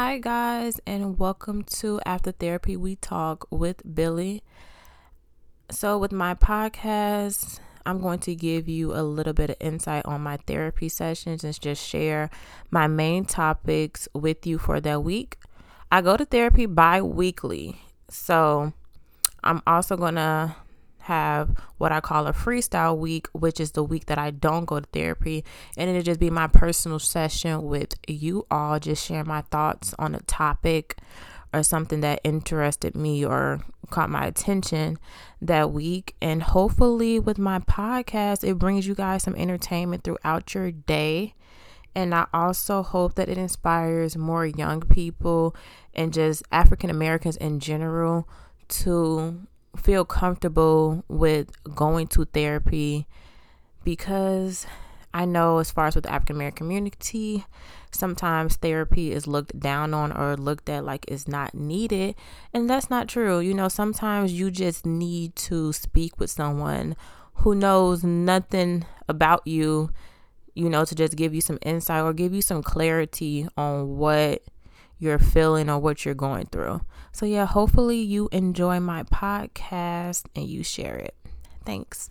Hi, guys, and welcome to After Therapy We Talk with Billy. So, with my podcast, I'm going to give you a little bit of insight on my therapy sessions and just share my main topics with you for that week. I go to therapy bi weekly, so I'm also going to have what I call a freestyle week, which is the week that I don't go to therapy. And it'll just be my personal session with you all, just share my thoughts on a topic or something that interested me or caught my attention that week. And hopefully, with my podcast, it brings you guys some entertainment throughout your day. And I also hope that it inspires more young people and just African Americans in general to feel comfortable with going to therapy because I know, as far as with the African American community, sometimes therapy is looked down on or looked at like it's not needed. And that's not true. You know, sometimes you just need to speak with someone who knows nothing about you, you know, to just give you some insight or give you some clarity on what you're feeling or what you're going through. So, yeah, hopefully you enjoy my podcast and you share it. Thanks.